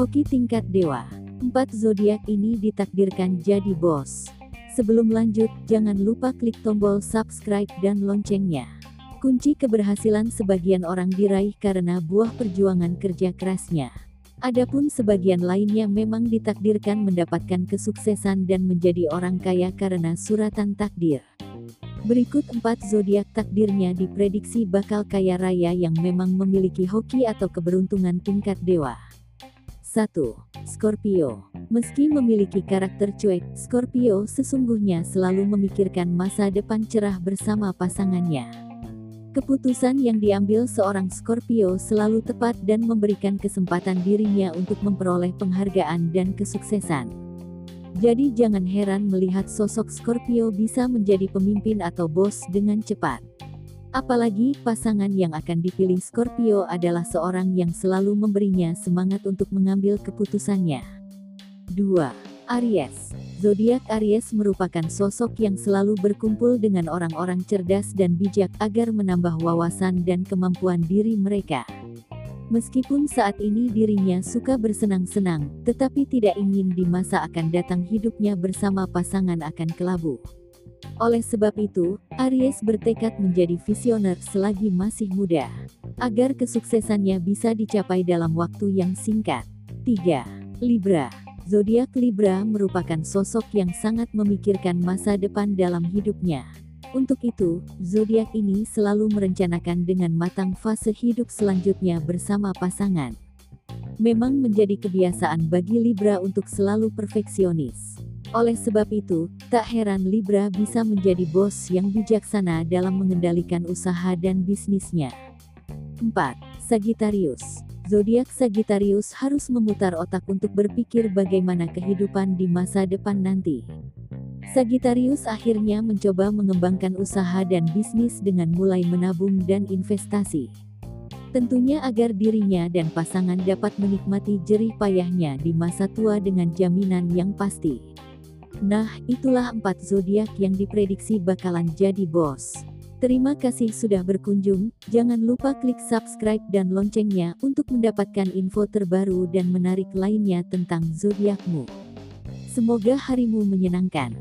Hoki tingkat dewa. Empat zodiak ini ditakdirkan jadi bos. Sebelum lanjut, jangan lupa klik tombol subscribe dan loncengnya. Kunci keberhasilan sebagian orang diraih karena buah perjuangan kerja kerasnya. Adapun sebagian lainnya memang ditakdirkan mendapatkan kesuksesan dan menjadi orang kaya karena suratan takdir. Berikut empat zodiak takdirnya diprediksi bakal kaya raya yang memang memiliki hoki atau keberuntungan tingkat dewa. 1. Scorpio Meski memiliki karakter cuek, Scorpio sesungguhnya selalu memikirkan masa depan cerah bersama pasangannya. Keputusan yang diambil seorang Scorpio selalu tepat dan memberikan kesempatan dirinya untuk memperoleh penghargaan dan kesuksesan. Jadi jangan heran melihat sosok Scorpio bisa menjadi pemimpin atau bos dengan cepat. Apalagi pasangan yang akan dipilih Scorpio adalah seorang yang selalu memberinya semangat untuk mengambil keputusannya. 2. Aries Zodiak Aries merupakan sosok yang selalu berkumpul dengan orang-orang cerdas dan bijak agar menambah wawasan dan kemampuan diri mereka. Meskipun saat ini dirinya suka bersenang-senang, tetapi tidak ingin di masa akan datang hidupnya bersama pasangan akan kelabu. Oleh sebab itu, Aries bertekad menjadi visioner selagi masih muda, agar kesuksesannya bisa dicapai dalam waktu yang singkat. 3. Libra Zodiak Libra merupakan sosok yang sangat memikirkan masa depan dalam hidupnya. Untuk itu, zodiak ini selalu merencanakan dengan matang fase hidup selanjutnya bersama pasangan. Memang menjadi kebiasaan bagi Libra untuk selalu perfeksionis. Oleh sebab itu, tak heran Libra bisa menjadi bos yang bijaksana dalam mengendalikan usaha dan bisnisnya. 4. Sagittarius Zodiak Sagittarius harus memutar otak untuk berpikir bagaimana kehidupan di masa depan nanti. Sagittarius akhirnya mencoba mengembangkan usaha dan bisnis dengan mulai menabung dan investasi. Tentunya agar dirinya dan pasangan dapat menikmati jerih payahnya di masa tua dengan jaminan yang pasti. Nah, itulah empat zodiak yang diprediksi bakalan jadi bos. Terima kasih sudah berkunjung, jangan lupa klik subscribe dan loncengnya untuk mendapatkan info terbaru dan menarik lainnya tentang zodiakmu. Semoga harimu menyenangkan.